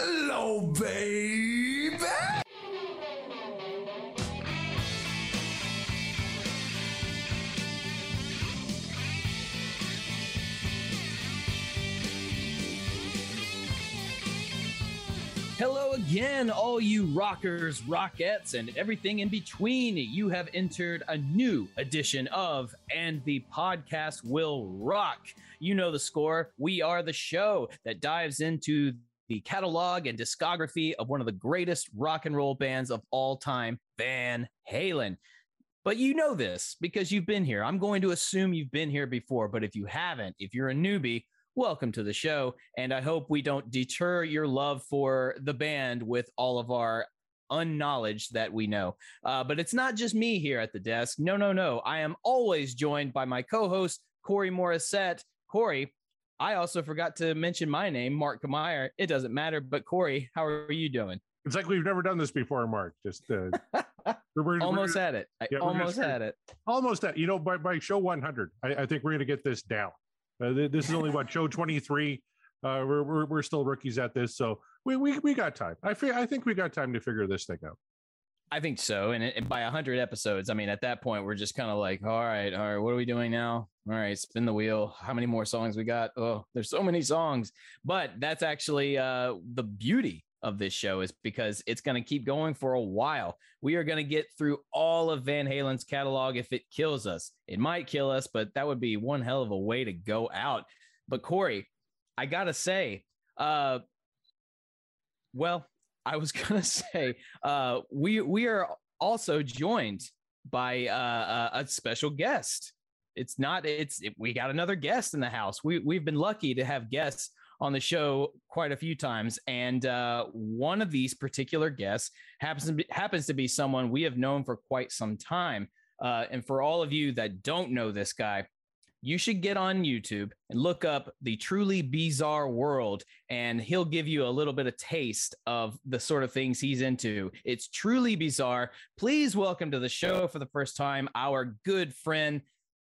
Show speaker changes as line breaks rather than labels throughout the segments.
Hello, baby.
Hello again, all you rockers, rockettes, and everything in between. You have entered a new edition of And the Podcast Will Rock. You know the score. We are the show that dives into the catalog and discography of one of the greatest rock and roll bands of all time, Van Halen. But you know this because you've been here. I'm going to assume you've been here before, but if you haven't, if you're a newbie, welcome to the show. And I hope we don't deter your love for the band with all of our unknowledge that we know. Uh, but it's not just me here at the desk. No, no, no. I am always joined by my co host, Corey Morissette. Corey, I also forgot to mention my name, Mark Kamier. It doesn't matter. But Corey, how are you doing?
It's like we've never done this before, Mark. Just uh,
we're, almost we're, had it. I yeah, almost had it.
Almost at you know by by show 100. I, I think we're going to get this down. Uh, this is only what show 23. Uh, we're, we're we're still rookies at this, so we we we got time. I I think we got time to figure this thing out.
I think so. And, and by 100 episodes, I mean, at that point, we're just kind of like, all right, all right, what are we doing now? All right, spin the wheel. How many more songs we got? Oh, there's so many songs. But that's actually uh, the beauty of this show is because it's going to keep going for a while. We are going to get through all of Van Halen's catalog if it kills us. It might kill us, but that would be one hell of a way to go out. But Corey, I got to say, uh, well, I was gonna say uh, we we are also joined by uh, a special guest. It's not it's it, we got another guest in the house. We we've been lucky to have guests on the show quite a few times, and uh, one of these particular guests happens to be, happens to be someone we have known for quite some time. Uh, and for all of you that don't know this guy, you should get on YouTube and look up the truly bizarre world, and he'll give you a little bit of taste of the sort of things he's into. It's truly bizarre. Please welcome to the show for the first time our good friend,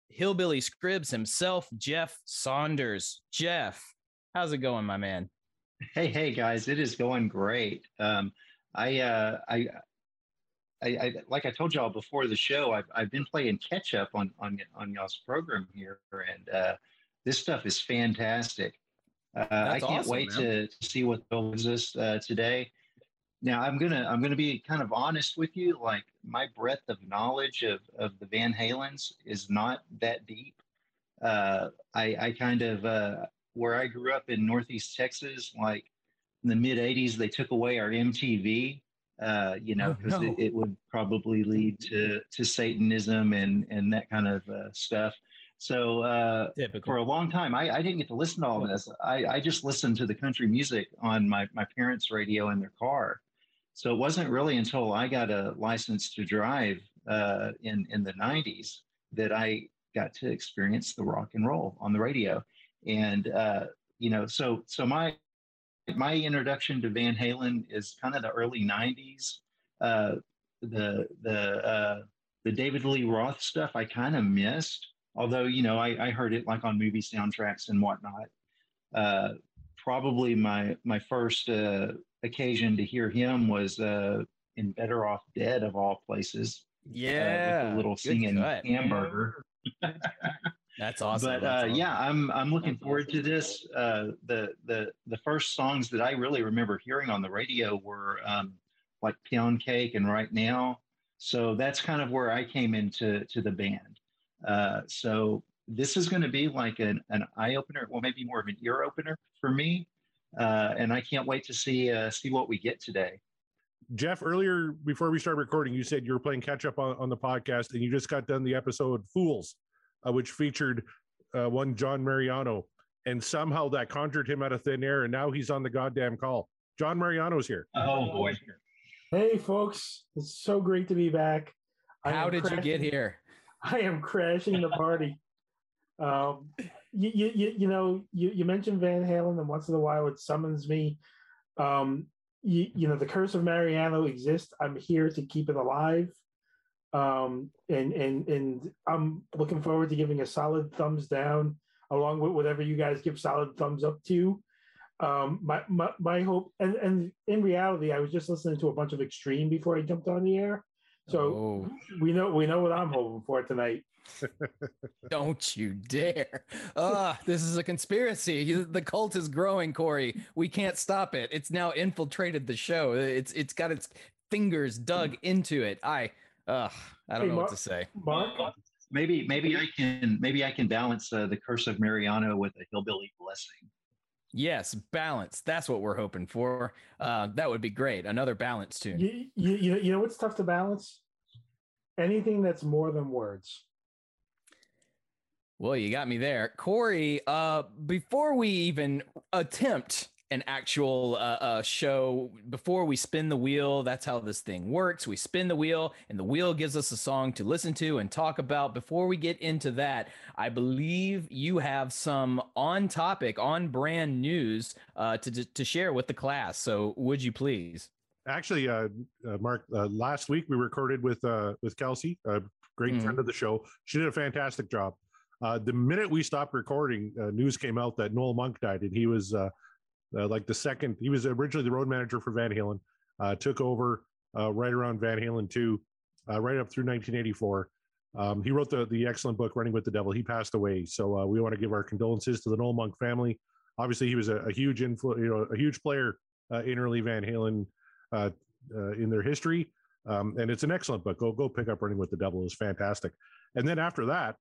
Hillbilly Scribs himself, Jeff Saunders. Jeff, how's it going, my man?
Hey, hey, guys, it is going great. Um, I, uh, I, I, I, like I told y'all before the show, I've, I've been playing catch up on on on y'all's program here, and uh, this stuff is fantastic. Uh, I can't awesome, wait to, to, see what builds us uh, today. Now I'm gonna I'm gonna be kind of honest with you. Like my breadth of knowledge of of the Van Halens is not that deep. Uh, I, I kind of uh, where I grew up in Northeast Texas, like in the mid '80s, they took away our MTV uh, you know, because oh, no. it, it, would probably lead to to Satanism and and that kind of uh, stuff. So uh, for a long time, I, I, didn't get to listen to all this. I, I just listened to the country music on my my parents' radio in their car. So it wasn't really until I got a license to drive uh, in in the '90s that I got to experience the rock and roll on the radio. And uh, you know, so so my my introduction to Van Halen is kind of the early '90s. Uh, the the uh, the David Lee Roth stuff I kind of missed, although you know I, I, heard it like on movie soundtracks and whatnot. Uh, probably my my first uh, occasion to hear him was uh, in Better Off Dead of all places.
Yeah,
uh, a little singing hamburger.
That's awesome.
But
That's
uh, awesome. yeah, I'm I'm looking forward to this. Uh, the the the first songs that I really remember hearing on the radio were um, like Pound Cake and Right Now. So that's kind of where I came into to the band. Uh, so this is going to be like an, an eye opener, well, maybe more of an ear opener for me. Uh, and I can't wait to see uh, see what we get today.
Jeff, earlier before we start recording, you said you were playing catch up on, on the podcast, and you just got done the episode "Fools." Uh, which featured uh, one John Mariano, and somehow that conjured him out of thin air, and now he's on the goddamn call. John Mariano's here.
Oh boy!
Hey folks, it's so great to be back.
How did crashing, you get here?
I am crashing the party. um, you, you, you know, you, you mentioned Van Halen, and once in a while it summons me. Um, you, you know, the curse of Mariano exists. I'm here to keep it alive. Um, and and and I'm looking forward to giving a solid thumbs down along with whatever you guys give solid thumbs up to. Um, my, my my hope, and and in reality, I was just listening to a bunch of Extreme before I jumped on the air, so
Oh.
we know we know what I'm hoping for tonight.
Don't you dare. Ah, this is a conspiracy. The cult is growing, Corey. We can't stop it. It's now infiltrated the show. It's it's got its fingers dug into it. I uh I don't
Hey,
know
Mark-
what to say.
Mark,
Maybe maybe I can maybe I can balance uh, the curse of Mariano with a hillbilly blessing.
Yes, balance. That's what we're hoping for. Uh that would be great. Another balance tune.
you, you you know you know what's tough to balance? Anything that's more than words.
Well, you got me there. Corey, uh, before we even attempt an actual uh, uh, show, before we spin the wheel, that's how this thing works. We spin the wheel, and the wheel gives us a song to listen to and talk about. Before we get into that, I believe you have some on topic, on brand news uh, to, to share with the class. So, would you please?
Actually, uh, uh, Mark, uh, last week we recorded with uh, with Kelsey, a great
Mhm.
friend of the show. She did a fantastic job. Uh, the minute we stopped recording, uh, news came out that Noel Monk died, and he was uh, like the second. He was originally the road manager for Van Halen, uh, took over uh, right around Van Halen two, uh, right up through 1984. Um, he wrote the the excellent book Running with the Devil. He passed away, so uh, we want to give our condolences to the Noel Monk family. Obviously, he was a, a huge influ- you know, a huge player uh, in early Van Halen in their history. Um, and it's an excellent book. Go go pick up Running with the Devil. is fantastic. And then after that,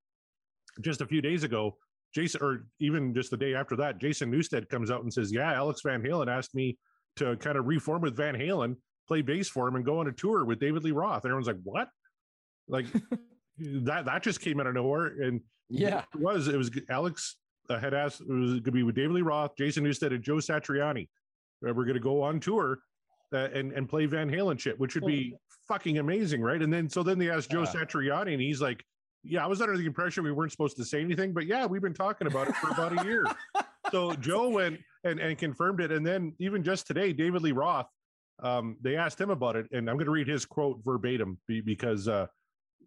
just a few days ago, Jason, or even just the day after that, Jason Newsted comes out and says, "Yeah, Alex Van Halen asked me to kind of reform with Van Halen, play bass for him, and go on a tour with David Lee Roth." Everyone's like, "What?" Like that that just came out of nowhere. And
Yeah.
it was it was Alex uh, had asked it was going to be with David Lee Roth, Jason Newsted, and Joe Satriani. Uh, we're going to go on tour uh, and and play Van Halen shit, which would be fucking amazing, right? And then so then they asked Joe
Uh.
Satriani, and he's like, "Yeah, I was under the impression we weren't supposed to say anything, but yeah, we've been talking about it for about a year." So Joe went and and confirmed it, and then even just today, David Lee Roth, um, they asked him about it, and I'm going to read his quote verbatim because uh,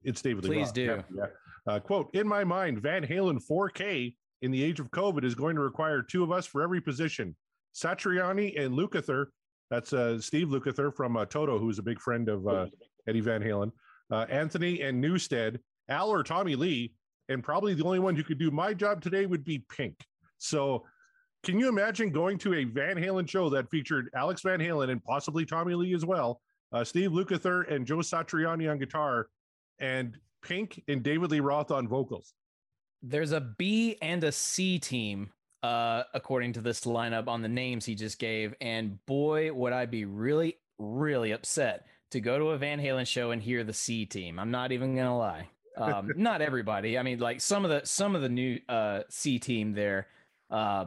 it's David Lee.
Please
Roth.
do.
Yeah, yeah. Uh, quote: In my mind, Van Halen 4K in the age of COVID is going to require two of us for every position. Satriani and Lukather. That's uh, Steve Lukather from uh, Toto, who's a big friend of uh, Eddie Van Halen. Uh, Anthony and Newsted, Al or Tommy Lee, and probably the only one who could do my job today would be Pink. So, can you imagine going to a Van Halen show that featured Alex Van Halen and possibly Tommy Lee as well, uh, Steve Lukather and Joe Satriani on guitar, and Pink and David Lee Roth on vocals?
There's a B and a C team, uh, according to this lineup on the names he just gave. And boy, would I be really, really upset to go to a Van Halen show and hear the C team. I'm not even gonna lie. Um, not everybody. I mean, like some of the some of the new uh, C team there, uh,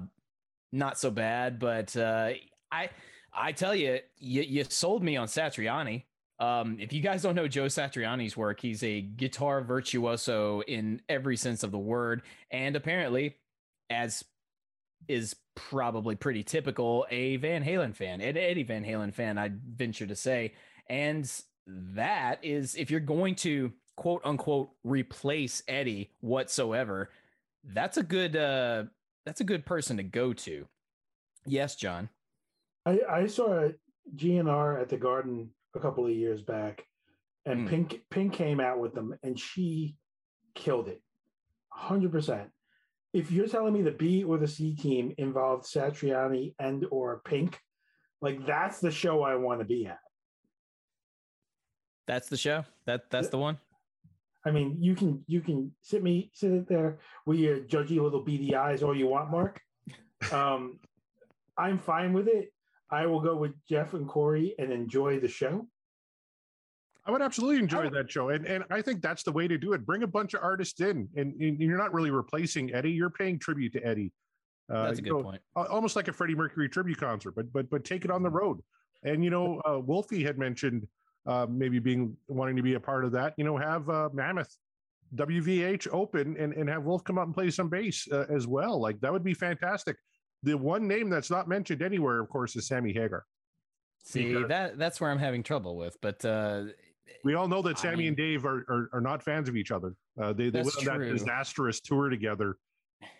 not so bad. But uh, I I tell you, you, you sold me on Satriani. Um, if you guys don't know Joe Satriani's work, he's a guitar virtuoso in every sense of the word, and apparently, as is probably pretty typical, a Van Halen fan, an Eddie Van Halen fan, I'd venture to say. And that is, if you're going to quote unquote replace Eddie whatsoever, that's a good uh that's a good person to go to. Yes, John.
I, I saw GNR at the Garden a couple of years back, and
Mm.
Pink Pink came out with them, and she killed it, hundred percent. If you're telling me the B or the C team involved Satriani and or Pink, like that's the show I want to be at.
That's the show. That that's the one.
I mean, you can you can sit me sit there with your judgy little beady eyes all you want, Mark. Um, I'm fine with it. I will go with Jeff and Corey and enjoy the show.
I would absolutely enjoy
Oh.
that show, and and I think that's the way to do it. Bring a bunch of artists in, and, and you're not really replacing Eddie. You're paying tribute to Eddie. Uh,
That's a
you
good
know,
point.
almost like a Freddie Mercury tribute concert, but but but take it on the road. And you know, uh, Wolfie had mentioned uh, maybe being wanting to be a part of that. You know, have uh, Mammoth WVH open and and have Wolf come out and play some bass uh, as well. Like that would be fantastic. The one name that's not mentioned anywhere, of course, is Sammy Hagar.
See
because-
that that's where I'm having trouble with. But uh,
We all know that
I
Sammy
mean-
and Dave are, are are not fans of each other. Uh, they they went on that disastrous tour together,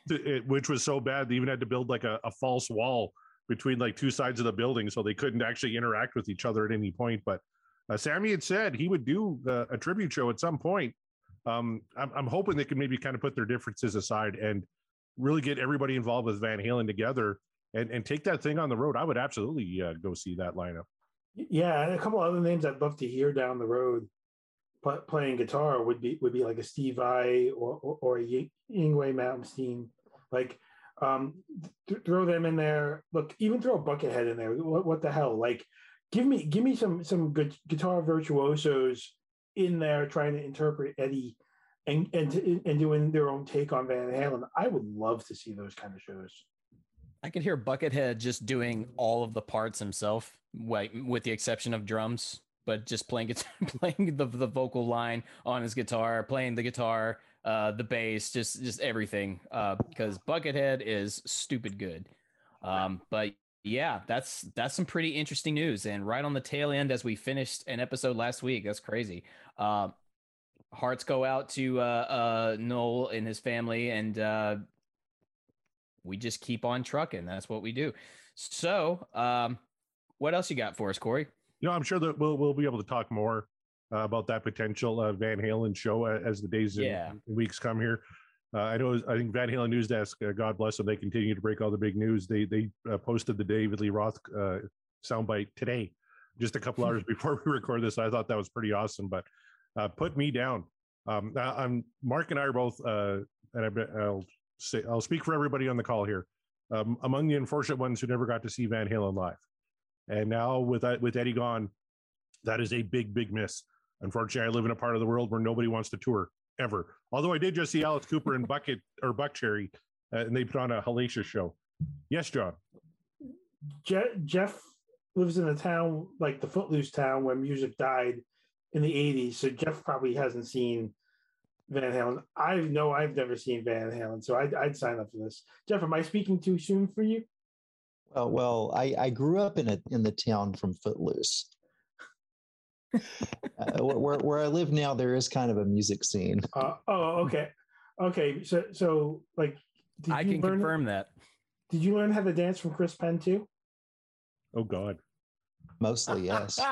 to, it, which was so bad they even had to build like a, a false wall between like two sides of the building, so they couldn't actually interact with each other at any point. But uh, Sammy had said he would do uh, a tribute show at some point. Um, I'm, I'm hoping they can maybe kind of put their differences aside and really get everybody involved with Van Halen together and, and take that thing on the road. I would absolutely uh, go see that lineup.
Yeah, and a couple other names I'd love to hear down the road pl- playing guitar would be would be like a Steve Vai or or, or a Yngwie Malmsteen. Like, um, th- throw them in there. Look, even throw a Buckethead in there. What, what the hell? Like, give me give me some some good guitar virtuosos in there trying to interpret Eddie and and to, and doing their own take on Van Halen. I would love to see those kind of shows.
I could hear Buckethead just doing all of the parts himself, like with the exception of drums, but just playing guitar, playing the the vocal line on his guitar, playing the guitar, uh, the bass, just just everything. Uh, because Buckethead is stupid good. Um, but yeah, that's that's some pretty interesting news. And right on the tail end, as we finished an episode last week, that's crazy. Uh, hearts go out to uh, uh, Noel and his family, and uh, we just keep on trucking. That's what we do. So, um, what else you got for us, Corey?
You know, I'm sure that we'll we'll be able to talk more uh, about that potential uh, Van Halen show as the days
Yeah.
and weeks come here. Uh, I know. I think Van Halen News Desk. Uh, God bless them. They continue to break all the big news. They they uh, posted the David Lee Roth uh, soundbite today, just a couple hours before we record this. I thought that was pretty awesome. But uh, put me down. Um, I- I'm Mark and I are both, uh, and I, I'll say I'll speak for everybody on the call here. Um, among the unfortunate ones who never got to see Van Halen live, and now with with Eddie gone, that is a big big miss. Unfortunately, I live in a part of the world where nobody wants to tour ever. Although I did just see Alice Cooper and Bucket or Buckcherry, uh, and they put on a hellacious show. Yes, John.
Je- Jeff lives in a town like the Footloose town where music died in the 80s. So Jeff probably hasn't seen Van Halen. I know I've never seen Van Halen, so I'd, I'd sign up for this. Jeff, am I speaking too soon for you?
Well, well, I, I grew up in a in the town from Footloose. Uh, where where I live now, there is kind of a music scene.
Uh, oh, okay, okay. So, so like, did
I
you
can
learn,
confirm that.
Did you learn how to dance from Chris Penn too?
Oh God.
Mostly, yes.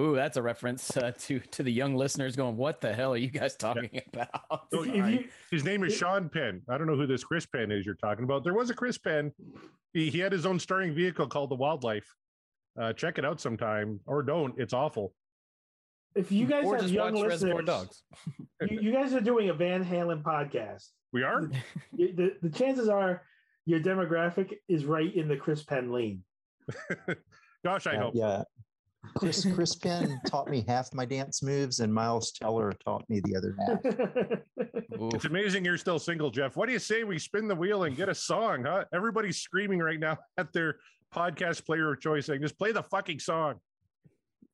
Ooh, that's a reference uh, to to the young listeners going, "What the hell are you guys talking about?"
Oh,
If you-
his name is Sean Penn. I don't know who this Chris Penn is you're talking about. There was a Chris Penn. He, he had his own starring vehicle called the Wildlife. Uh, check it out sometime, or don't. It's awful.
If you guys
or
have
just
young
watch
listeners,
Dogs.
you, you guys are doing a Van Halen podcast.
We are.
You- The, the chances are your demographic is right in the Chris Penn lane.
Gosh, I
Uh,
hope.
yeah. Chris Chris Penn taught me half my dance moves, and Miles Teller taught me the other half.
It's amazing you're still single, Jeff. What do you say we spin the wheel and get a song, huh? Everybody's screaming right now at their podcast player of choice saying, just play the fucking song.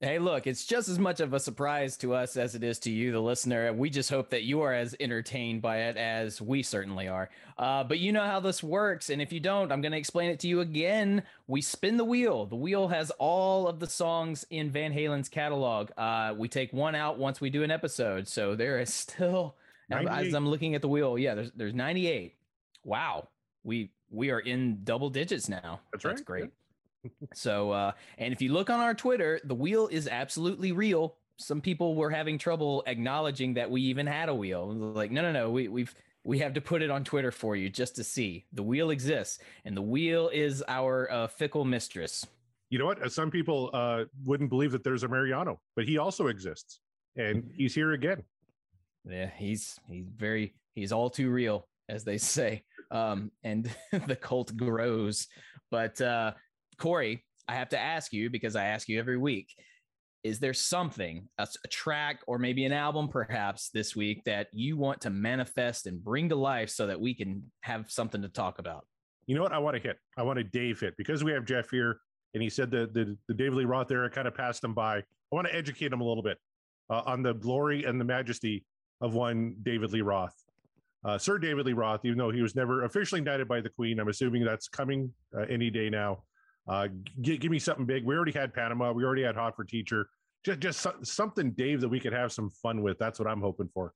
Hey, look, it's just as much of a surprise to us as it is to you, the listener. We just hope that you are as entertained by it as we certainly are. Uh, but you know how this works. And if you don't, I'm going to explain it to you again. We spin the wheel. The wheel has all of the songs in Van Halen's catalog. Uh, we take one out once we do an episode. So there is still, as I'm looking at the wheel, yeah, there's, there's 98. Wow. We, we are in double digits now.
That's
That's
right.
great. So, uh, and if you look on our Twitter, the wheel is absolutely real. Some people were having trouble acknowledging that we even had a wheel. Like, no, no, no, we, we've we have to put it on Twitter for you just to see the wheel exists, and the wheel is our uh, fickle mistress.
You know what? Uh, Some people uh, wouldn't believe that there's a Mariano, but he also exists, and he's here again.
Yeah, he's he's very he's all too real, as they say. Um, and the cult grows. But uh, Corey, I have to ask you because I ask you every week: Is there something, a track, or maybe an album, perhaps this week that you want to manifest and bring to life so that we can have something to talk about?
You know what? I want to hit. I want to Dave hit because we have Jeff here, and he said that the the David Lee Roth era kind of passed him by. I want to educate him a little bit uh, on the glory and the majesty of one David Lee Roth. Uh, Sir David Lee Roth, even though he was never officially knighted by the Queen, I'm assuming that's coming uh, any day now. Uh, g- give me something big. We already had Panama. We already had Hot for Teacher. Just, just so- something, Dave, that we could have some fun with. That's what I'm hoping for.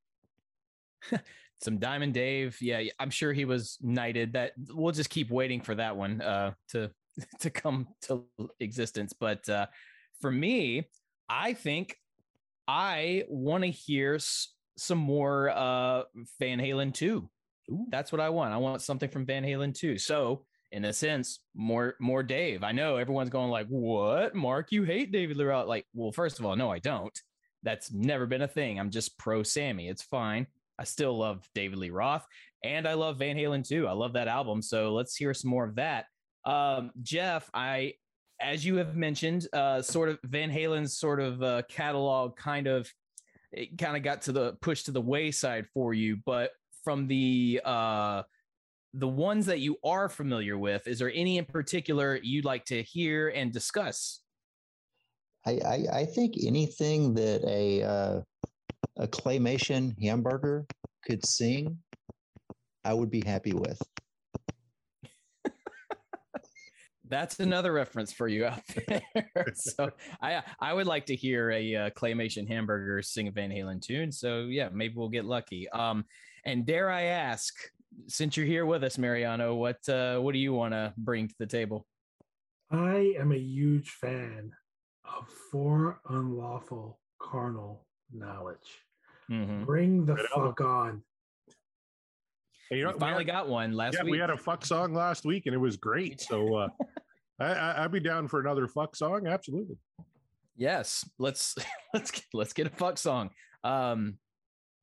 some Diamond Dave. Yeah, I'm sure he was knighted. That we'll just keep waiting for that one uh, to to come to existence. But uh, for me, I think I want to hear some more uh, Van Halen 2. That's what I want. I want something from Van Halen 2. So, in a sense, more more Dave. I know everyone's going like, "What, Mark? You hate David Lee Roth?" Like, well, first of all, no, I don't. That's never been a thing. I'm just pro Sammy. It's fine. I still love David Lee Roth, and I love Van Halen too. I love that album. So let's hear some more of that. Um, Jeff, I, as you have mentioned, uh, sort of Van Halen's sort of uh, catalog kind of it kind of got to the push to the wayside for you, but from the uh the ones that you are familiar with, is there any in particular you'd like to hear and discuss?
I, I, I think anything that a uh, a claymation hamburger could sing, I would be happy with.
That's another reference for you out there. so I I would like to hear a uh, claymation hamburger sing a Van Halen tune. So yeah, maybe we'll get lucky. Um, and dare I ask, since you're here with us, Mariano, what uh, what do you want to bring to the table?
I am a huge fan of for unlawful carnal knowledge.
Mhm.
Bring the
Good
fuck on.
And you know,
We finally
we had,
got one last
yeah,
week.
we had a fuck song last week, and it was great. So uh, I, I, I'd be down for another fuck song. Absolutely.
yes, let's let's get, let's get a fuck song. Um,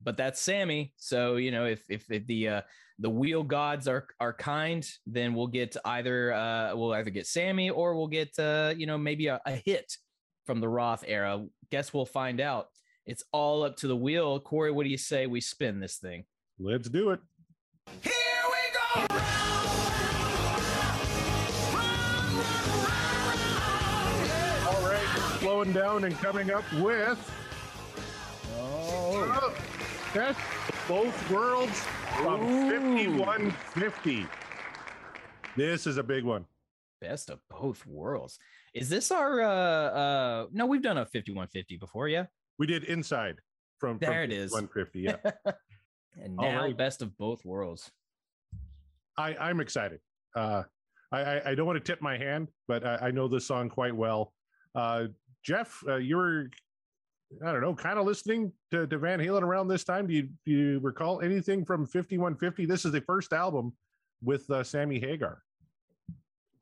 but that's Sammy. So you know, if if, if the uh, the wheel gods are are kind, then we'll get either uh, we'll either get Sammy or we'll get uh, you know maybe a, a hit from the Roth era. Guess we'll find out. It's all up to the wheel. Corey, what do you say we spin this thing?
Let's do it.
Here
slowing down and coming up with
Oh,
best of both worlds from
Ooh.
5150. This is a big one.
best of both worlds. Is this our uh uh no, we've done a 5150 before, yeah?
We did inside from, from
There it is.
150. Yeah,
and now
right.
best of both worlds.
I, I'm excited. Uh, I, I, I don't want to tip my hand, but I, I know this song quite well. Uh, Jeff, uh, you were, I don't know, kind of listening to, to Van Halen around this time. Do you, do you recall anything from 5150? This is the first album with uh, Sammy Hagar.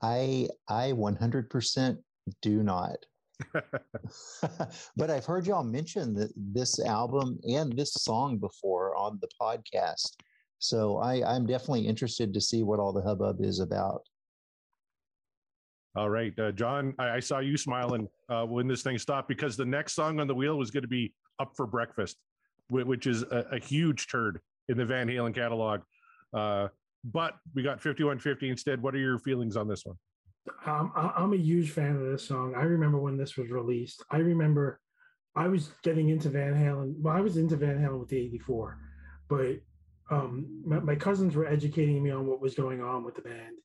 I I 100% do not. but I've heard y'all mention that this album and this song before on the podcast. So I, I'm definitely interested to see what all the hubbub is about.
All right, uh, John, I, I saw you smiling uh, when this thing stopped because the next song on the wheel was going to be "Up for Breakfast," whi- which is a, a huge turd in the Van Halen catalog. Uh, but we got 5150 instead. What are your feelings on this one?
Um, I'm a huge fan of this song. I remember when this was released. I remember I was getting into Van Halen. Well, I was into Van Halen with the 84, but um, my, my cousins were educating me on what was going on with the band.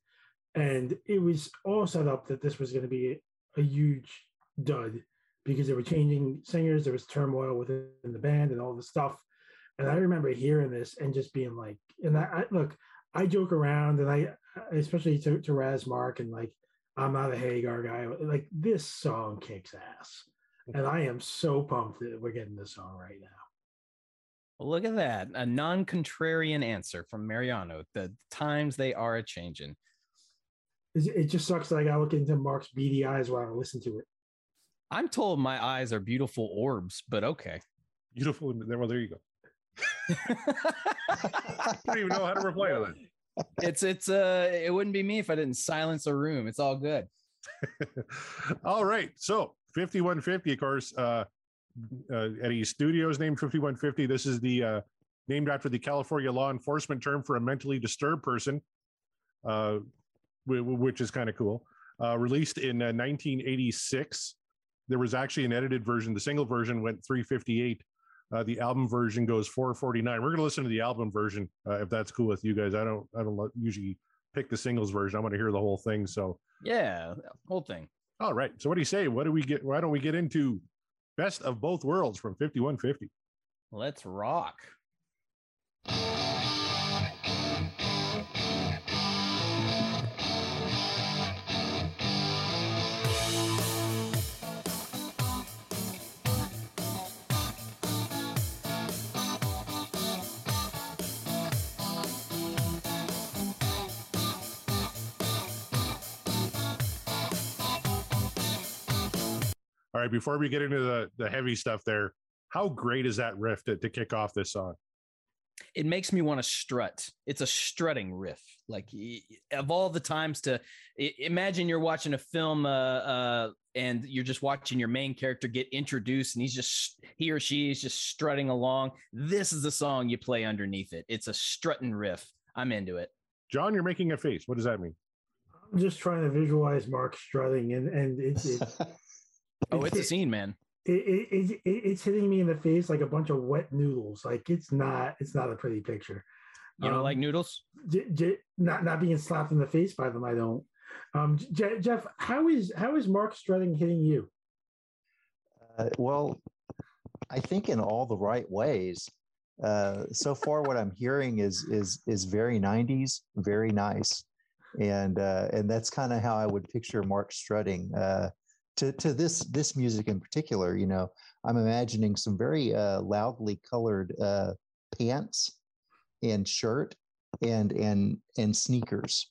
And it was all set up that this was going to be a, huge dud because they were changing singers. There was turmoil within the band and all the stuff. And I remember hearing this and just being like, and I, I look, I joke around and I, especially to, to Raz Mark and like, I'm not a Hagar guy. Like this song kicks ass. And I am so pumped that we're getting this song right now.
Look at that. A non-contrarian answer from Mariano. The times they are a changing.
It it just sucks that I got to look into Mark's beady eyes while I listen to it.
I'm told my eyes are beautiful orbs, but okay.
Beautiful. Well, there you go. I don't even know how to reply to that.
it's it's uh it wouldn't be me if I didn't silence a room. It's all good.
All right. So 5150, of course, uh, uh, Eddie Studios named 5150. This is the uh, named after the California law enforcement term for a mentally disturbed person, uh, wh- wh- which is kind of cool. Uh, released in uh, 1986. There was actually an edited version. The single version went 358. Uh, the album version goes 449. We're going to listen to the album version uh, if that's cool with you guys. I don't. I don't usually pick the singles version. I want to hear the whole thing. So
Yeah, whole thing.
all right. So what do you say? What do we get? Why don't we get into best of both worlds from 5150?
Let's rock.
Right, before we get into the the heavy stuff there, how great is that riff to, to kick off this song?
it makes me want to strut. It's a strutting riff. Like of all the times to imagine you're watching a film uh, uh, and you're just watching your main character get introduced and he's just he or she is just strutting along. This is the song you play underneath it. It's a strutting riff. I'm into it.
John, you're making a face. What does that mean?
I'm just trying to visualize Mark strutting, and and it's it,
Oh, it's a scene, man.
it, it, it, it, it's hitting me in the face like a bunch of wet noodles. Like it's not it's not a pretty picture.
You don't
Um,
like noodles?
J- J- not not being slapped in the face by them. I don't. Um, J- Jeff, how is how is Mark strutting hitting you?
Uh, well, I think in all the right ways. Uh, so far, what I'm hearing is is is very '90s, very nice, and uh, and that's kind of how I would picture Mark strutting uh, to to this this music in particular. You know, I'm imagining some very uh, loudly colored uh, pants and shirt and and and sneakers.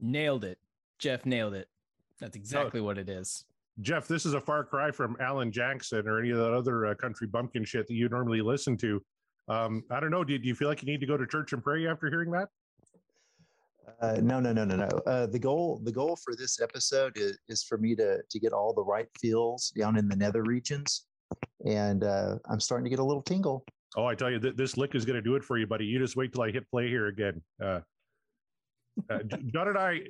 Nailed it. Jeff nailed it. That's exactly what it is.
Jeff, this is a far cry from Alan Jackson or any of that other uh, country bumpkin shit that you normally listen to. Um, I don't know. Do, do you feel like you need to go to church and pray after hearing that?
Uh, no, no, no, no, no. Uh, the goal, the goal for this episode is, is for me to to get all the right feels down in the nether regions, and uh, I'm starting to get a little tingle.
Oh, I tell you, th- this lick is going to do it for you, buddy. You just wait till I hit play here again. Uh, uh, John and I,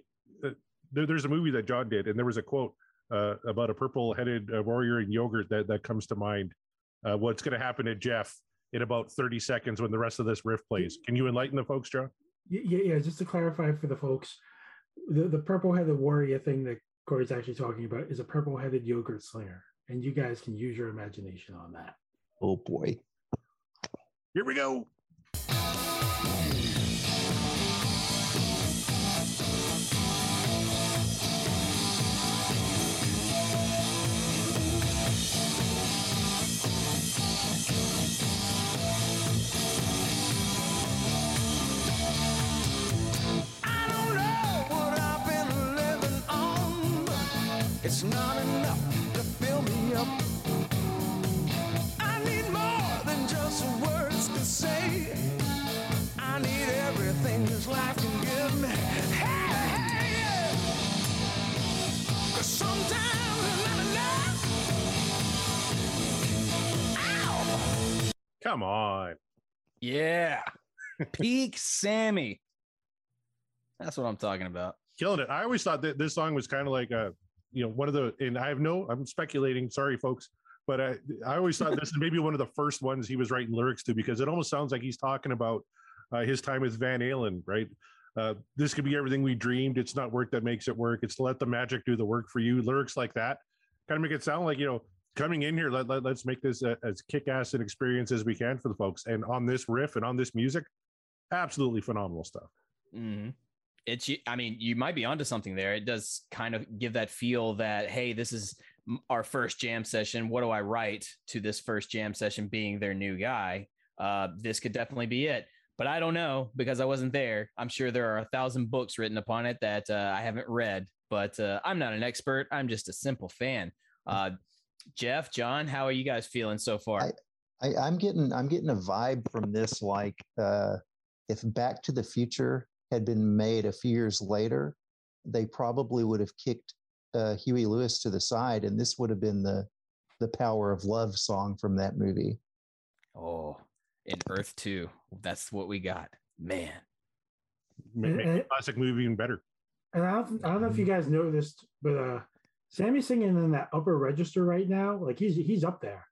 uh, there, there's a movie that John did, and there was a quote uh, about a purple-headed warrior in yogurt that that comes to mind. What's going to happen to Jeff in about 30 seconds when the rest of this riff plays? Can you enlighten the folks, John?
Y- Yeah, yeah. Just to clarify for the folks, the the purple headed warrior thing that Corey's actually talking about is a purple headed yogurt slinger, and you guys can use your imagination on that.
Oh boy.
Here we go.
It's not enough to fill me up. I need more than just words to say. I need everything this life can give me. Hey, hey, yeah. 'Cause sometimes it's not enough. Ow!
Come on.
Yeah. Peak Sammy. That's what I'm talking about.
killing it. I always thought that this song was kind of like a, you know, one of the, and I have no, I'm speculating. Sorry, folks, but I, I always thought this is maybe one of the first ones he was writing lyrics to because it almost sounds like he's talking about uh, his time with Van Halen, right? Uh, this could be everything we dreamed. It's not work that makes it work. It's let the magic do the work for you. Lyrics like that kind of make it sound like you know coming in here. Let, let us make this a, as kick-ass an experience as we can for the folks. And on this riff and on this music, absolutely phenomenal stuff.
hmm It's, I mean, you might be onto something there. It does kind of give that feel that, hey, this is our first jam session. What do I write to this first jam session being their new guy? Uh, this could definitely be it. But I don't know because I wasn't there. I'm sure there are a thousand books written upon it that uh, I haven't read, but uh, I'm not an expert. I'm just a simple fan. Uh, Jeff, John, how are you guys feeling so far?
I, I'm getting I'm getting a vibe from this like uh, if Back to the Future had been made a few years later, they probably would have kicked uh, Huey Lewis to the side, and this would have been the the Power of Love song from that movie.
oh, in Earth 2, that's what we got. Man.
Ma-
And-
Make the classic movie even better.
And I don't, I don't know if you guys noticed, but uh, Sammy's singing in that upper register right now. Like he's he's up there,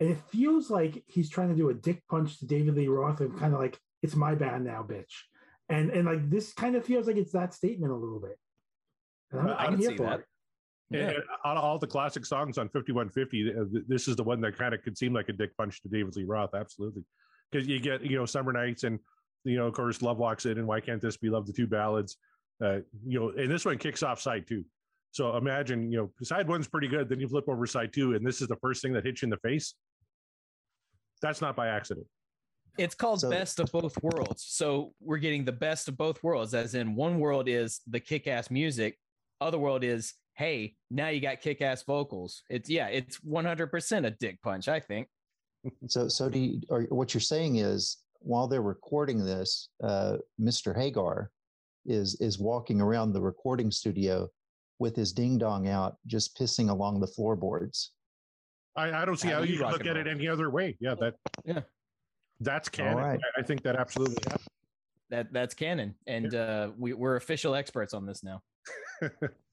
and it feels like he's trying to do a dick punch to David Lee Roth, and kind of like it's my band now, bitch. And and like this kind of feels like it's that statement a little bit. And I'm,
I
I'm
can
here
see
for
that.
it.
Yeah.
And out of all the classic songs on 5150, uh, this is the one that kind of could seem like a dick punch to David Lee Roth. Absolutely. Because you get, you know, Summer Nights and, you know, of course, Love Walks In and Why Can't This Be Love, the two ballads. Uh, you know, and this one kicks off side two. So imagine, you know, side one's pretty good. Then you flip over side two, and this is the first thing that hits you in the face. That's not by accident.
It's called
So-
best of both worlds. So we're getting the best of both worlds, as in one world is the kick ass music, other world is, hey, now you got kick ass vocals. It's yeah, it's 100% a dick punch, I think.
So, so do you, or what you're saying is while they're recording this, uh, Mr. Hagar is is walking around the recording studio with his ding dong out, just pissing along the floorboards.
I, I don't see
How
how you
you
could look at it any other way. Yeah, that
Yeah.
That's canon.
right.
I, I think that absolutely happened.
That that's canon, and uh, we, we're official experts on this now.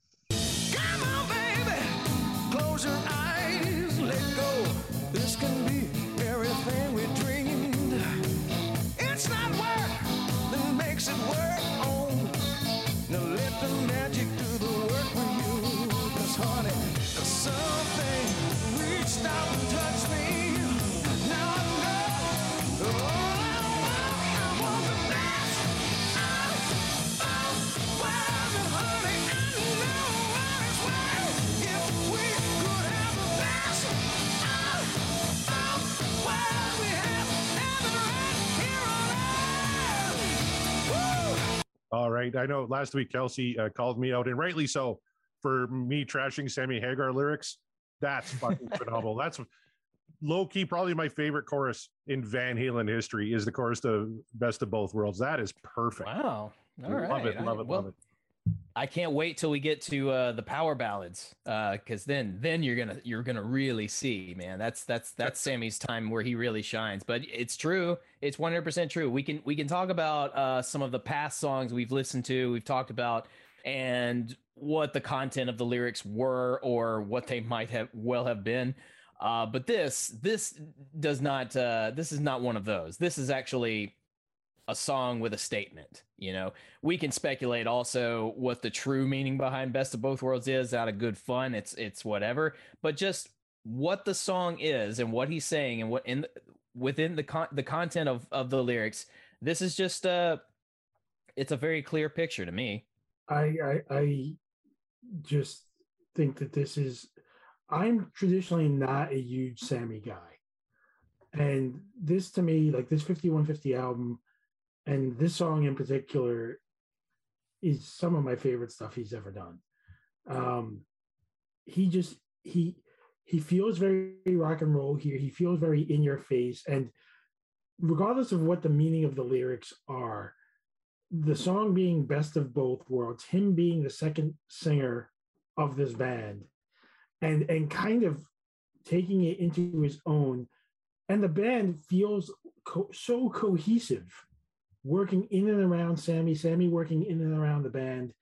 All right. I know last week Kelsey uh, called me out, and rightly so, for me trashing Sammy Hagar lyrics. That's fucking phenomenal. That's low key, probably my favorite chorus in Van Halen history is the chorus to Best of Both Worlds. That is perfect.
Wow. All
Love
right.
it,
I-
love it,
well,
love it.
I can't wait till we get to uh, the power ballads, because then then you're gonna you're gonna really see, man. That's that's that's Sammy's time where he really shines. But it's true, it's 100 percent true. We can we can talk about uh, some of the past songs we've listened to, we've talked about, and what the content of the lyrics were or what they might have well have been. Uh, but this this does not uh, this is not one of those. This is actually a song with a statement. You know, we can speculate also what the true meaning behind best of both worlds is out of good fun it's it's whatever but just what the song is and what he's saying and what in the, within the con- the content of of the lyrics this is just uh it's a very clear picture to me
I, I I just think that this is I'm traditionally not a huge Sammy guy. And this to me, like this 5150 album and this song in particular is some of my favorite stuff he's ever done. Um he just he he feels very rock and roll here. He feels very in your face and regardless of what the meaning of the lyrics are, the song being best of both worlds, him being the second singer of this band, and and kind of taking it into his own, and the band feels co- so cohesive, working in and around Sammy, Sammy working in and around the band.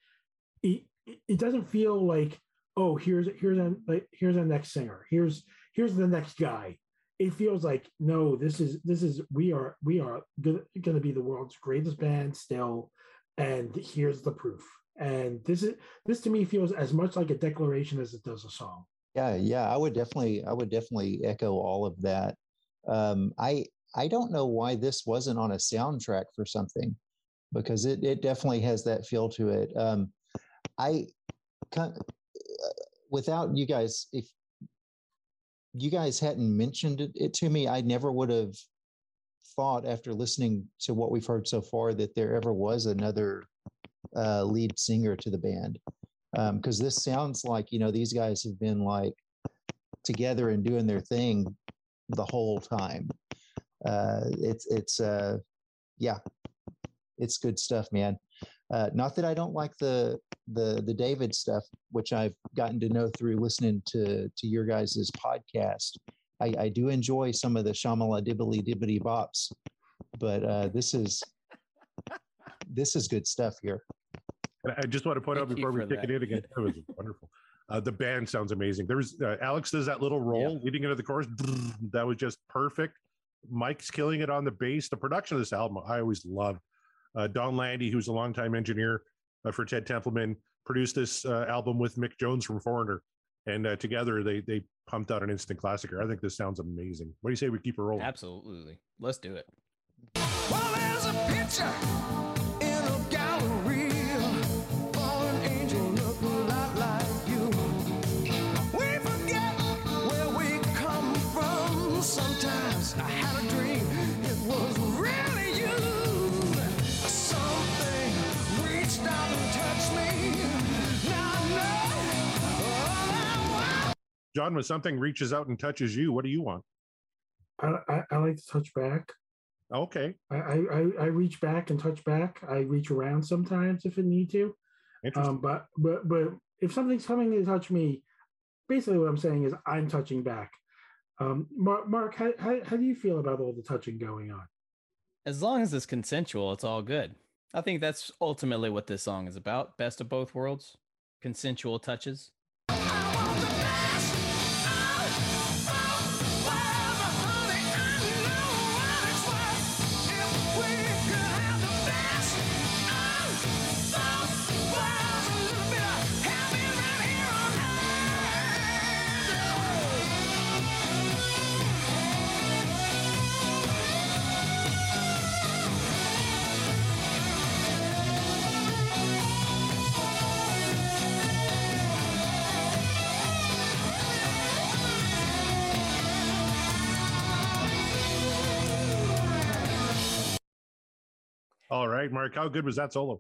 It it- doesn't feel like oh here's here's like here's our next singer here's here's the next guy it feels like no this is this is we are we are going to be the world's greatest band still and here's the proof and this is this to me feels as much like a declaration as it does a song
Yeah, yeah, I would definitely, I would definitely echo all of that. Um, I I don't know why this wasn't on a soundtrack for something, because it it definitely has that feel to it. Um, I without you guys, if you guys hadn't mentioned it, it to me, I never would have thought after listening to what we've heard so far that there ever was another uh, lead singer to the band because this sounds like you know these guys have been like together and doing their thing the whole time uh it's it's uh yeah it's good stuff man uh not that i don't like the the the david stuff which i've gotten to know through listening to to your guys' podcast i i do enjoy some of the shamala dibbly dibbity bops but uh this is this is good stuff here
And I just want to point out
Thank you
before we
for
kick it in again, it was wonderful. Uh, the band sounds amazing. There's uh, Alex does that little roll leading into the chorus. That was just perfect. Mike's killing it on the bass. The production of this album, I always loved. Uh, Donn Landee, who's a longtime engineer uh, for Ted Templeman, produced this uh, album with Mick Jones from Foreigner, and uh, together they they pumped out an instant classic. I think this sounds amazing. What do you say we keep it rolling?
absolutely let's do it
Well,
John, when something reaches out and touches you, what do you want?
I, I, I like to touch back.
Okay,
I, I, I- I reach back and touch back. I reach around sometimes if it need to.
interesting.
Um, but but but if something's coming to touch me, basically what I'm saying is I'm touching back. Um, Mark, Mark how, how, how do you feel about all the touching going on?
As long as it's consensual, it's all good. I think that's ultimately what this song is about. Best of both worlds, consensual touches.
All right, Mark, how good was that solo?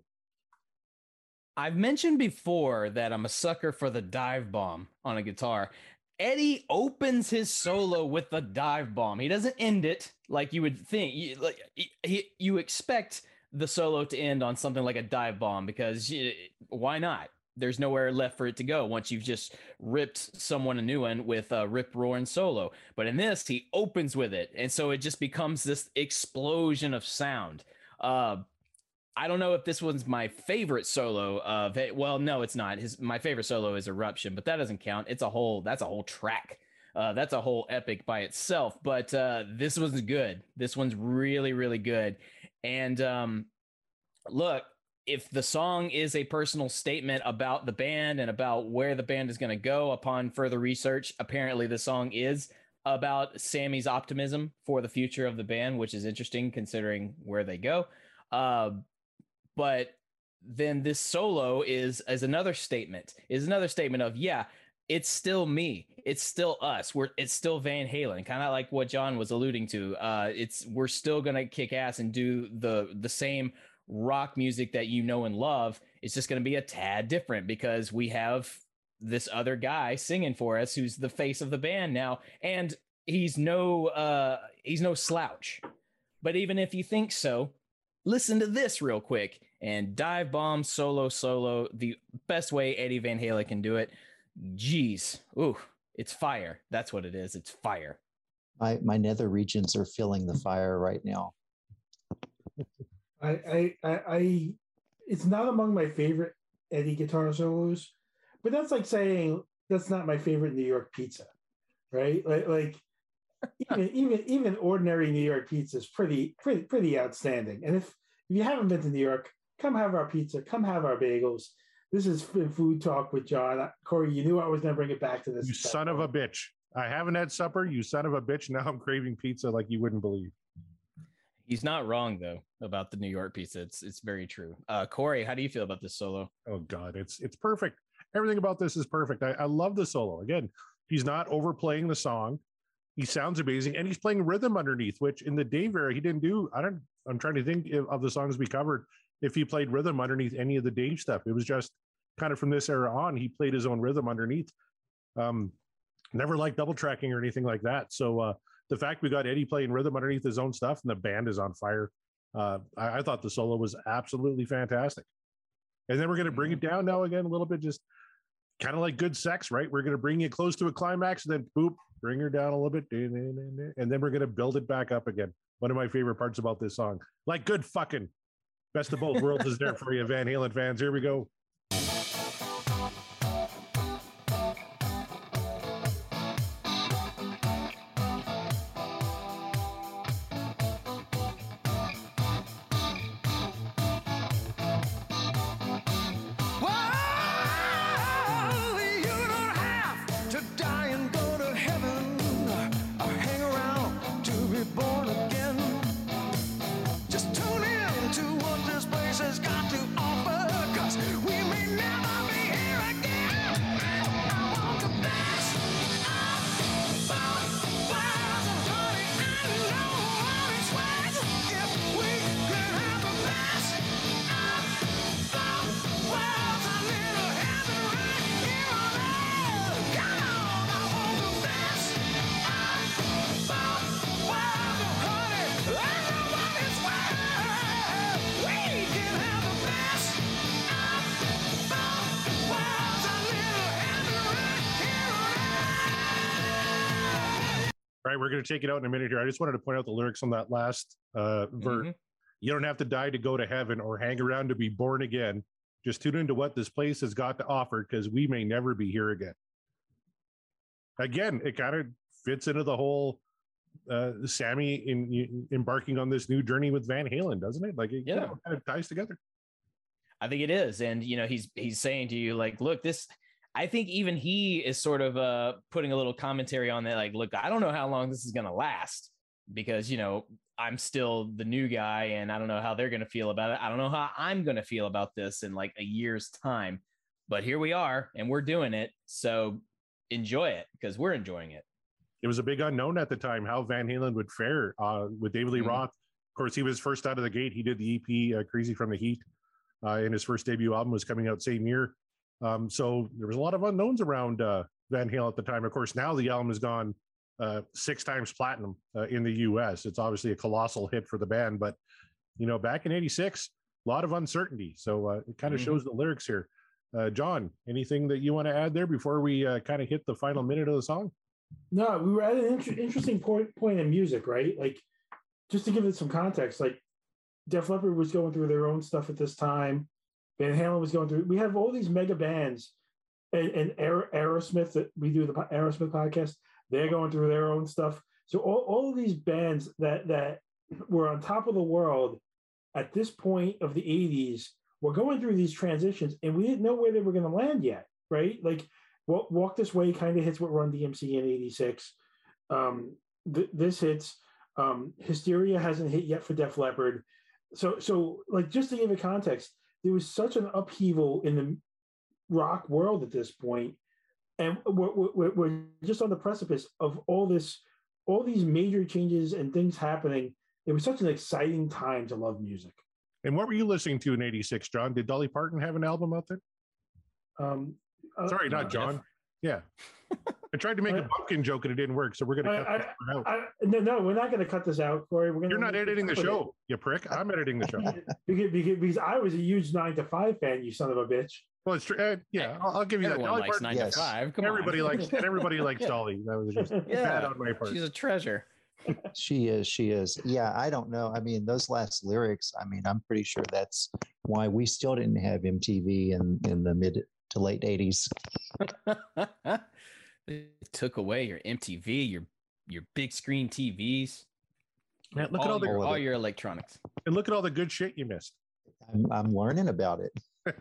I've mentioned before that I'm a sucker for the dive bomb on a guitar. Eddie opens his solo with the dive bomb. He doesn't end it like you would think. You, like he- you expect the solo to end on something like a dive bomb because y- why not? There's nowhere left for it to go once you've just ripped someone a new one with a rip roaring solo. But in this, he opens with it, and so it just becomes this explosion of sound. Uh, I don't know if this one's my favorite solo of it. Well, no, it's not. His my favorite solo is Eruption, but that doesn't count. It's a whole that's a whole track. Uh, that's a whole epic by itself. But uh, this one's good. This one's really, really good. And um, look, if the song is a personal statement about the band and about where the band is going to go upon further research, apparently the song is about Sammy's optimism for the future of the band, which is interesting considering where they go. Uh, but then this solo is as another statement is another statement of yeah it's still me it's still us we're it's still van halen kind of like what john was alluding to uh it's we're still gonna kick ass and do the the same rock music that you know and love it's just gonna be a tad different because we have this other guy singing for us who's the face of the band now and he's no uh he's no slouch. But even if you think so listen to this real quick and dive bomb solo solo the best way eddie van halen can do it jeez ooh it's fire that's what it is it's fire
My my nether regions are feeling the fire right now.
I, I, I, I, it's not among my favorite Eddie guitar solos, but that's like saying that's not my favorite New York pizza, right? Like, like even, even, even ordinary New York pizza is pretty, pretty, pretty outstanding. And if, if you haven't been to New York, come have our pizza, come have our bagels. This is food talk with John. Corey, you knew I was going to bring it back to this.
You son of a bitch. I haven't had supper, you son of a bitch. Now I'm craving pizza like you wouldn't believe.
he's not wrong though about the new york pizza it's it's very true uh corey how do you feel about this solo
Oh God, it's it's perfect. Everything about this is perfect. I, I love the solo. Again, he's not overplaying the song. He sounds amazing, and he's playing rhythm underneath, which in the Dave era he didn't do. I don't. I'm trying to think of the songs we covered. If he played rhythm underneath any of the Dave stuff, it was just kind of from this era on. He played his own rhythm underneath. Um, never liked double tracking or anything like that. So uh, the fact we got Eddie playing rhythm underneath his own stuff and the band is on fire. Uh, I, I thought the solo was absolutely fantastic. And then we're going to bring it down now again a little bit, just kind of like good sex, right? We're going to bring it close to a climax and then boop, bring her down a little bit. And then we're going to build it back up again. One of my favorite parts about this song, like good fucking best of both worlds is there for you, Van Halen fans. Here we go. We're going to take it out in a minute here. I just wanted to point out the lyrics on that last uh, verse.
Mhm.
You don't have to die to go to heaven or hang around to be born again. Just tune into what this place has got to offer because we may never be here again. Again, it kind of fits into the whole uh, Sammy in, in embarking on this new journey with Van Halen, doesn't it? Like, it
Yeah.
kind of ties together.
I think it is, and you know, he's he's saying to you like, look, this. I think even he is sort of uh putting a little commentary on that, like, look, I don't know how long this is gonna last because you know I'm still the new guy, and I don't know how they're gonna feel about it. I don't know how I'm gonna feel about this in like a year's time, but here we are, and we're doing it. So enjoy it because we're enjoying it.
it was a big unknown at the time how Van Halen would fare uh, with David Lee
Mhm.
Roth. Of course, he was first out of the gate. He did the EP uh, "Crazy from the Heat," uh, and his first debut album was coming out same year. Um, so there was a lot of unknowns around uh, Van Halen at the time. Of course, now the album has gone uh, six times platinum uh, in the U.S. It's obviously a colossal hit for the band, but you know, back in '86, a lot of uncertainty. So uh, it kind of
Mhm.
shows the lyrics here. Uh, John, anything that you want to add there before we uh, kind of hit the final minute of the song?
No, we were at an inter- interesting point point in music, right? Like, just to give it some context, like Def Leppard was going through their own stuff at this time. Van Halen was going through. We have all these mega bands, and, and Aerosmith that we do the Aerosmith podcast. They're going through their own stuff. So all, all of these bands that that were on top of the world at this point of the '80s were going through these transitions, and we didn't know where they were going to land yet, right? Like Walk, Walk This Way kind of hits what Run DMC in '86. Um, th- this hits. Um, Hysteria hasn't hit yet for Def Leppard. So, so like just to give it context, there was such an upheaval in the rock world at this point, and we're, we're, we're just on the precipice of all this, all these major changes and things happening. It was such an exciting time to love music.
And what were you listening to in '86, John? Did Dolly Parton have an album out there?
Um, uh,
Sorry,
no,
not John.
Jeff.
Yeah. I tried to make a pumpkin joke and it didn't work, so we're gonna
I-
cut this part out.
I, no, no, we're not going to cut this out, Corey. We're going.
You're not editing the show, you prick. I'm editing the show.
because, because, because I was a huge nine to five fan, you son of a bitch.
Well, it's true. Uh, yeah, I'll, I'll give you that.
Everyone
Dolly
likes
Parton,
nine
yes.
to five. Come
everybody
on.
likes and everybody likes
Yeah.
Dolly. That was just bad on my part.
she's a treasure.
She is. She is. Yeah, I don't know. I mean, those last lyrics. I mean, I'm pretty sure that's why we still didn't have MTV in in the mid to late '80s.
they took away your MTV, your your big screen TVs,
Man, look at
all,
all the
your,
all of
all
it.
your electronics.
and look at all the good shit you missed.
I'm, I'm learning about it.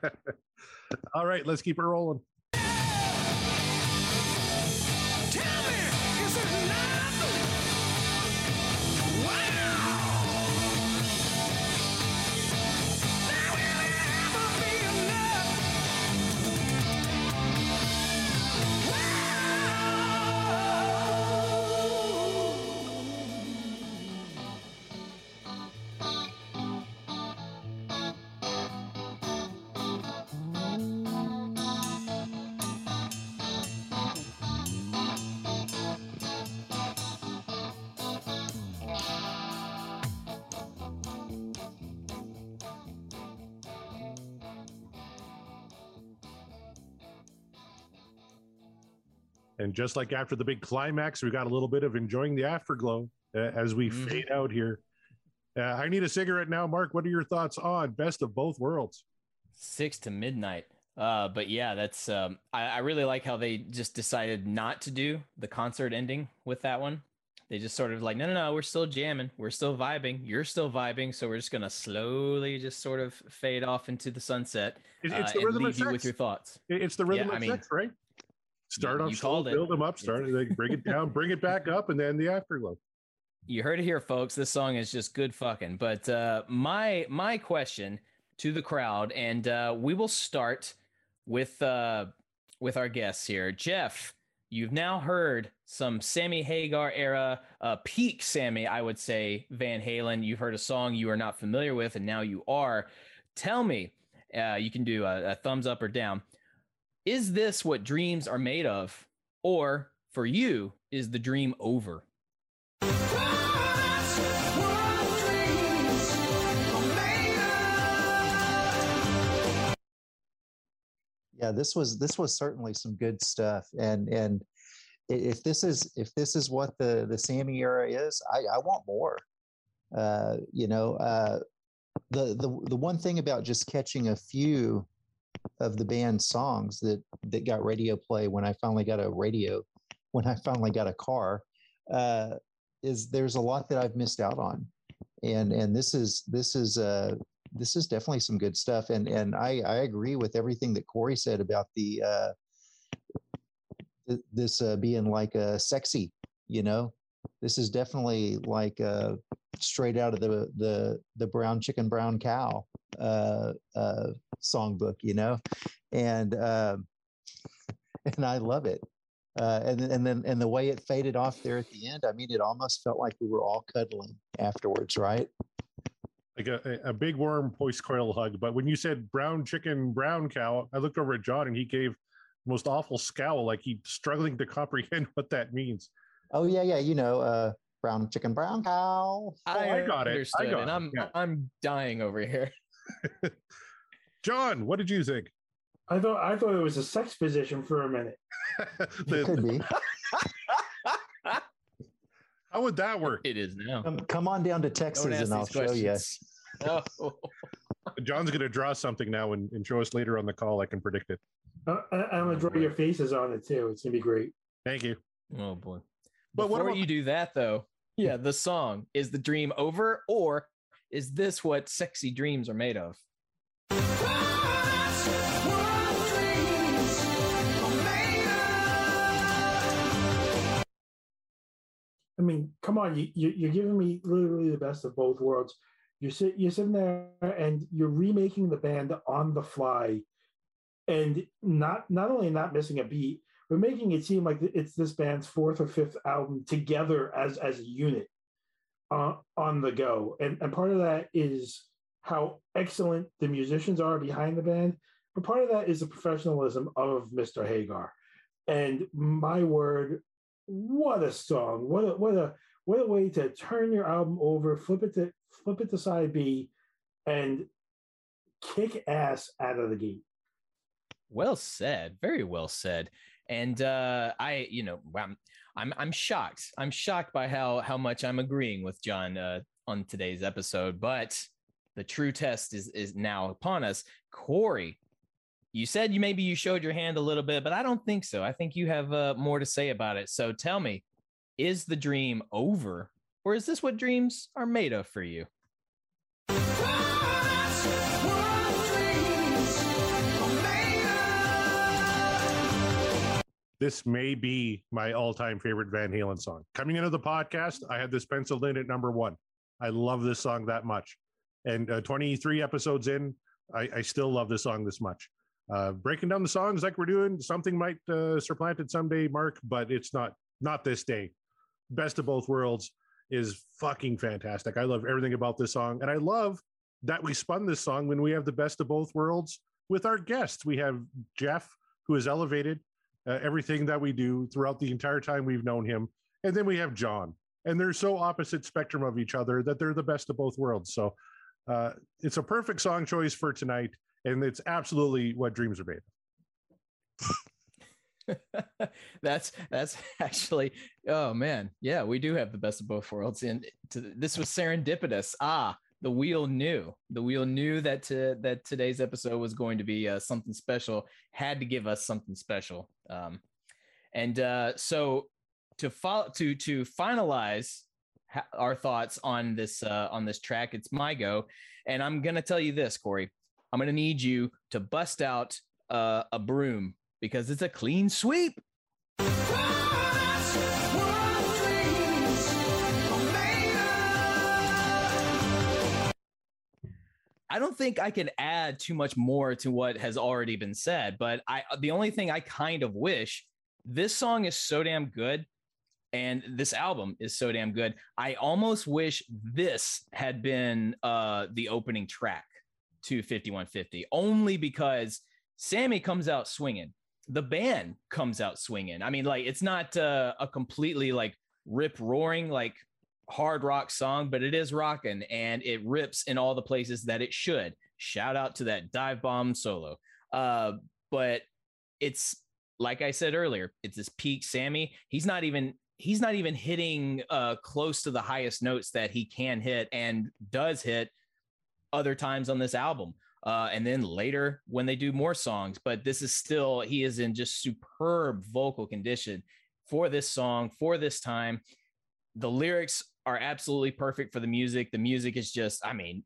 all right, let's keep it rolling. And just like after the big climax, we got a little bit of enjoying the afterglow uh, as we
Mhm.
fade out here. Uh, I need a cigarette now, Mark. What are your thoughts on Best of Both Worlds?
Six to midnight. Uh, but yeah, that's um, I, I really like how they just decided not to do the concert ending with that one. They just sort of like, no, no, no, we're still jamming, we're still vibing, you're still vibing, so we're just gonna slowly just sort of fade off into the sunset
It-
uh,
it's the
and
rhythm of
leave you with your thoughts.
It's the rhythm
Yeah,
of
I mean,
sex, right? Start
you
off slow, build them up, start like, bring it down, bring it back up, and then the afterglow.
you heard it here folks. This song is just good fucking. But uh my my question to the crowd and uh we will start with uh with our guests here. Jeff you've now heard some sammy hagar era uh peak sammy i would say van halen. You've heard a song you are not familiar with and now you are. Tell me uh you can do a, a thumbs up or down is this what dreams are made of or for you is the dream over.
Yeah, this was this was certainly some good stuff, and and if this is if this is what the the Sammy era is, I, I want more. Uh, you know, uh, the the the one thing about just catching a few of the band's songs that that got radio play when I finally got a radio, when I finally got a car, uh, is there's a lot that I've missed out on, and and this is this is uh this is definitely some good stuff, and and I I agree with everything that Corey said about the uh this uh, being like a sexy, you know, this is definitely like uh, straight out of the the the brown chicken brown cow uh, uh, songbook, you know, and uh, and I love it. Uh, and and then and the way it faded off there at the end, I mean, it almost felt like we were all cuddling afterwards, right?
Like a, a big warm poise coil hug. But when you said brown chicken, brown cow, I looked over at John and he gave most awful scowl, like he's struggling to comprehend what that means.
Oh yeah, yeah, you know, uh, brown chicken, brown cow.
Oh, I got it. I got
and
it.
I'm
yeah.
I'm dying over here.
John, what did you think?
I thought I thought it was a sex position for a minute.
It
The-
could be.
how would that work?
It is now.
Come, come on down to Texas and I'll
these
show you.
questions. No.
John's going to draw something now and, and show us later on the call. I can predict it.
Uh, I, I'm gonna draw your faces on it too. It's gonna be great.
Thank you.
Oh boy.
But what
Before
about-
you do that though, yeah, the song is the dream over, or is this what sexy dreams are made of?
I mean, come on, you, you you're giving me literally the best of both worlds. You're sit, you're sitting there and you're remaking the band on the fly, and not not only not missing a beat, but making it seem like it's this band's fourth or fifth album together as as a unit, uh, on the go. And and part of that is how excellent the musicians are behind the band, but part of that is the professionalism of Mr. Hagar. And my word, what a song! What a what a what a way to turn your album over, flip it to flip it to side B, and kick ass out of the gate.
Well said. Very well said. And uh, I, you know, I'm, I'm I'm shocked. I'm shocked by how how much I'm agreeing with John uh, on today's episode. But the true test is is now upon us. Corey, you said you maybe you showed your hand a little bit, but I don't think so. I think you have uh, more to say about it. So tell me, is the dream over, or is this what dreams are made of for you?
This may be my all-time favorite Van Halen song. Coming into the podcast, I had this penciled in at number one. I love this song that much, and uh, 23 episodes in, I, I still love this song this much. Uh, breaking down the songs like we're doing, something might uh, supplant it someday, Mark, but it's not not this day. Best of both worlds is fucking fantastic. I love everything about this song, and I love that we spun this song when we have the best of both worlds with our guests. We have Jeff, who is elevated uh, everything that we do throughout the entire time we've known him. And then we have John, and they're so opposite spectrum of each other that they're the best of both worlds. So uh, it's a perfect song choice for tonight, and it's absolutely what dreams are made. of.
that's that's actually oh man yeah we do have the best of both worlds and to, this was serendipitous ah the wheel knew the wheel knew that to, that today's episode was going to be uh, something special had to give us something special um, and uh, so to follow to to finalize ha- our thoughts on this uh, on this track it's my go and i'm gonna tell you this corey i'm gonna need you to bust out uh, a broom because it's a clean sweep. I don't think I can add too much more to what has already been said, but I the only thing I kind of wish this song is so damn good and this album is so damn good. I almost wish this had been uh the opening track to 5150 only because Sammy comes out swinging. The band comes out swinging. I mean, like it's not uh, a completely like rip roaring like hard rock song, but it is rocking and it rips in all the places that it should. Shout out to that dive bomb solo. Uh, but it's like I said earlier, it's this peak Sammy. He's not even he's not even hitting uh close to the highest notes that he can hit and does hit other times on this album. Uh, and then later when they do more songs, but this is still he is in just superb vocal condition for this song for this time. The lyrics are absolutely perfect for the music. The music is just, I mean,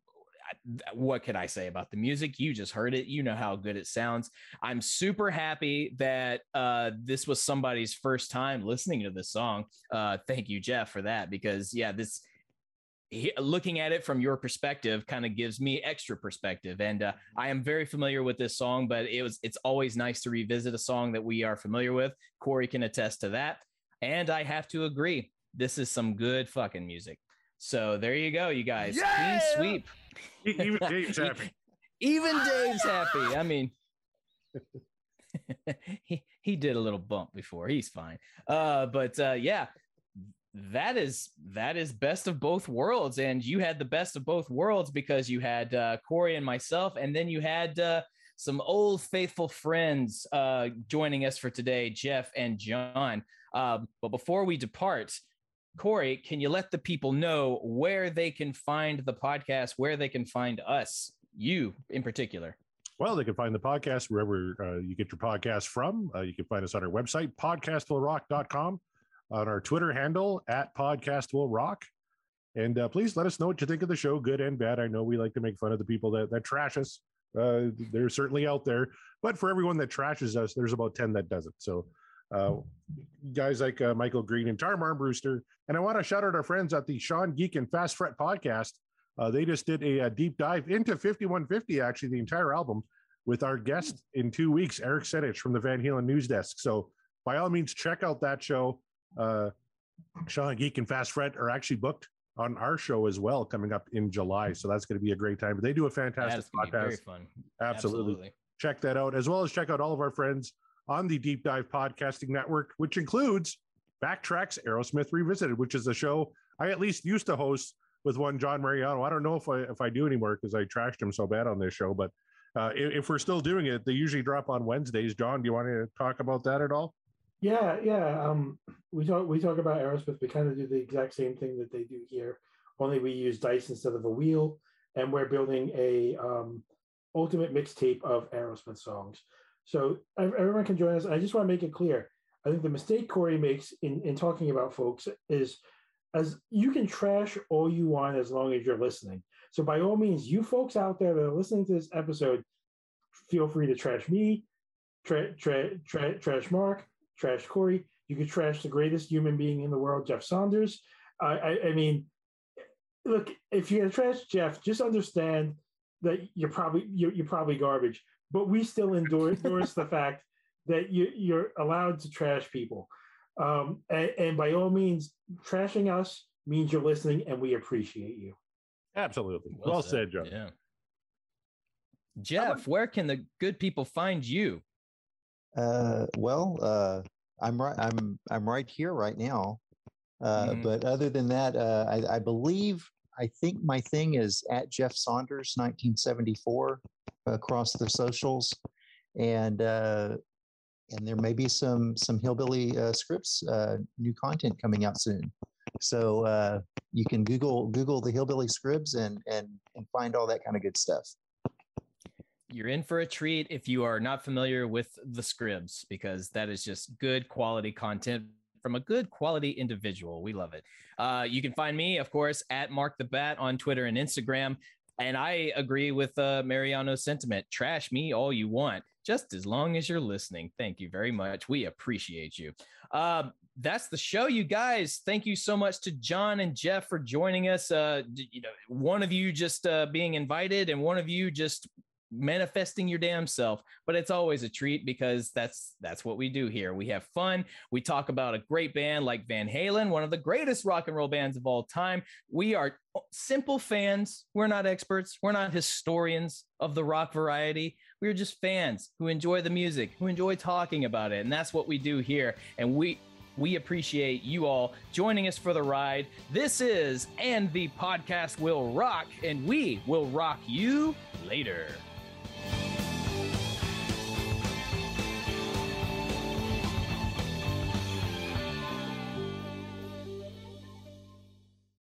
what could I say about the music? You just heard it. You know how good it sounds. I'm super happy that uh, this was somebody's first time listening to this song. Uh, thank you, Jeff, for that. Because yeah, this he, looking at it from your perspective kind of gives me extra perspective. And uh, I am very familiar with this song, but it was it's always nice to revisit a song that we are familiar with. Corey can attest to that. And I have to agree, this is some good fucking music. So there you go, you guys.
Yeah!
Clean sweep.
Even Dave's happy.
Even Dave's happy. I mean, he he did a little bump before. He's fine. Uh, but uh, yeah, that is that is best of both worlds, and you had the best of both worlds because you had uh, Corey and myself, and then you had uh, some old faithful friends uh, joining us for today, Jeff and John. Um, but before we depart, Corey, can you let the people know where they can find the podcast, where they can find us, you in particular?
Well, they can find the podcast wherever uh, you get your podcast from. Uh, you can find us on our website, podcastwillrock.com, on our Twitter handle, at podcastwillrock. And uh, please let us know what you think of the show, good and bad. I know we like to make fun of the people that, that trash us. Uh, they're certainly out there. But for everyone that trashes us, there's about 10 that doesn't. So guys like uh, Michael Green and Tarm Brewster. And I want to shout out our friends at the Sean Geek and Fast Fret podcast. Uh, they just did a, a, deep dive into 5150, actually, the entire album, with our guest in two weeks, Eric Senich from the Van Halen News Desk. So by all means, check out that show. Uh, Sean Geek and Fast Fret are actually booked on our show as well coming up in July. So that's going to be a great time. But they do a fantastic podcast. Absolutely. Absolutely. Check that out, as well as check out all of our friends on the Deep Dive Podcasting Network, which includes Backtracks Aerosmith Revisited, which is a show I at least used to host with one John Mariano. I don't know if I if I do anymore because I trashed him so bad on this show, but uh, if, if, we're still doing it, they usually drop on Wednesdays. John, do you want to talk about that at all?
Yeah, yeah. Um, we talk we talk about Aerosmith. We kind of do the exact same thing that they do here, only we use dice instead of a wheel, and we're building a um, ultimate mixtape of Aerosmith songs. So everyone can join us. I just want to make it clear. I think the mistake Corey makes in, in talking about folks is as you can trash all you want as long as you're listening. So by all means, you folks out there that are listening to this episode, feel free to trash me, tra- tra- tra- trash Mark, trash Corey. You could trash the greatest human being in the world, Jeff Saunders. I, I, I mean, look, if you're gonna trash Jeff, just understand that you're probably you're, you're probably garbage but we still endorse, endorse the fact that you, you're allowed to trash people. Um, and, and, by all means, trashing us means you're listening, and we appreciate you.
Absolutely. Well, well said, said, John.
Yeah. Jeff, where can the good people find you?
Uh, well, uh, I'm right. I'm I'm right here right now. Uh, mm-hmm. But other than that, uh, I, I believe I think my thing is at Jeff Saunders 1974 across the socials, and uh, and there may be some some hillbilly uh, scripts uh, new content coming out soon. So uh, you can Google Google the hillbilly scripts and and and find all that kind of good stuff.
You're in for a treat if you are not familiar with the scribs because that is just good quality content from a good quality individual. We love it. Uh, you can find me, of course, at Mark the Bat on Twitter and Instagram. And I agree with uh, Mariano's sentiment. Trash me all you want, just as long as you're listening. Thank you very much. We appreciate you. Uh, that's the show, you guys. Thank you so much to John and Jeff for joining us. Uh, you know, one of you just uh, being invited, and one of you just manifesting your damn self but it's always a treat because that's that's what we do here. We have fun. We talk about a great band like van halen one of the greatest rock and roll bands of all time. We are simple fans. We're not experts. We're not historians of the rock variety. We're just fans who enjoy the music who enjoy talking about it. And that's what we do here. And we we appreciate you all joining us for the ride. This is And the Podcast Will Rock, and we will rock you later.